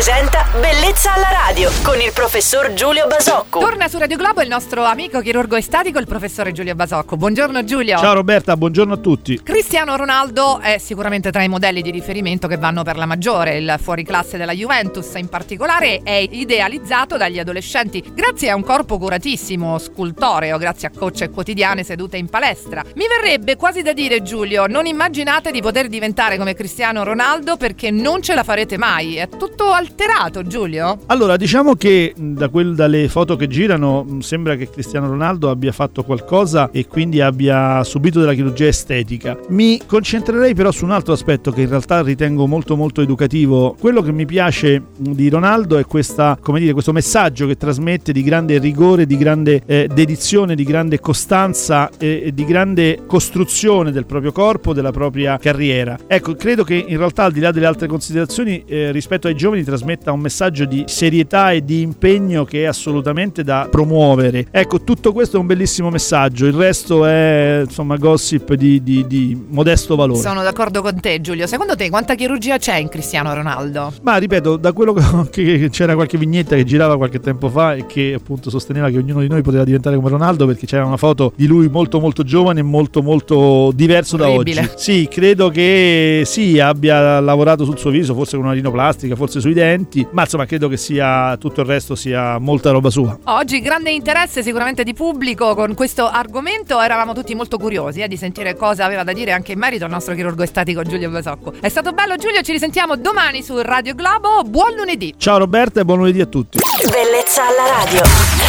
presenta Bellezza alla radio con il professor Giulio Basocco. Torna su Radio Globo il nostro amico chirurgo estatico, il professore Giulio Basocco. Buongiorno Giulio. Ciao Roberta, buongiorno a tutti. Cristiano Ronaldo è sicuramente tra i modelli di riferimento che vanno per la maggiore. Il fuoriclasse della Juventus in particolare è idealizzato dagli adolescenti grazie a un corpo curatissimo, scultoreo, grazie a coach quotidiane sedute in palestra. Mi verrebbe quasi da dire Giulio, non immaginate di poter diventare come Cristiano Ronaldo perché non ce la farete mai. È tutto alterato Giulio? Allora, diciamo che da quel, dalle foto che girano sembra che Cristiano Ronaldo abbia fatto qualcosa e quindi abbia subito della chirurgia estetica. Mi concentrerei però su un altro aspetto che in realtà ritengo molto molto educativo. Quello che mi piace di Ronaldo è questa, dire, questo messaggio che trasmette di grande rigore, di grande eh, dedizione, di grande costanza e, e di grande costruzione del proprio corpo, della propria carriera. Ecco, credo che in realtà al di là delle altre considerazioni eh, rispetto ai giovani trasmetta un messaggio di serietà e di impegno che è assolutamente da promuovere. Ecco, tutto questo è un bellissimo messaggio, il resto è insomma gossip di, di, di modesto valore. Sono d'accordo con te Giulio, secondo te quanta chirurgia c'è in Cristiano Ronaldo? Ma ripeto, da quello che c'era qualche vignetta che girava qualche tempo fa e che appunto sosteneva che ognuno di noi poteva diventare come Ronaldo perché c'era una foto di lui molto molto giovane e molto molto diverso Orribile. da oggi. Sì, credo che sì, abbia lavorato sul suo viso, forse con una rinoplastica, forse sui denti, ma insomma credo che sia tutto il resto sia molta roba sua. Oggi grande interesse sicuramente di pubblico con questo argomento, eravamo tutti molto curiosi eh, di sentire cosa aveva da dire anche in merito al nostro chirurgo estatico Giulio Basocco. È stato bello Giulio, ci risentiamo domani su Radio Globo, buon lunedì. Ciao Roberta e buon lunedì a tutti. Bellezza alla radio.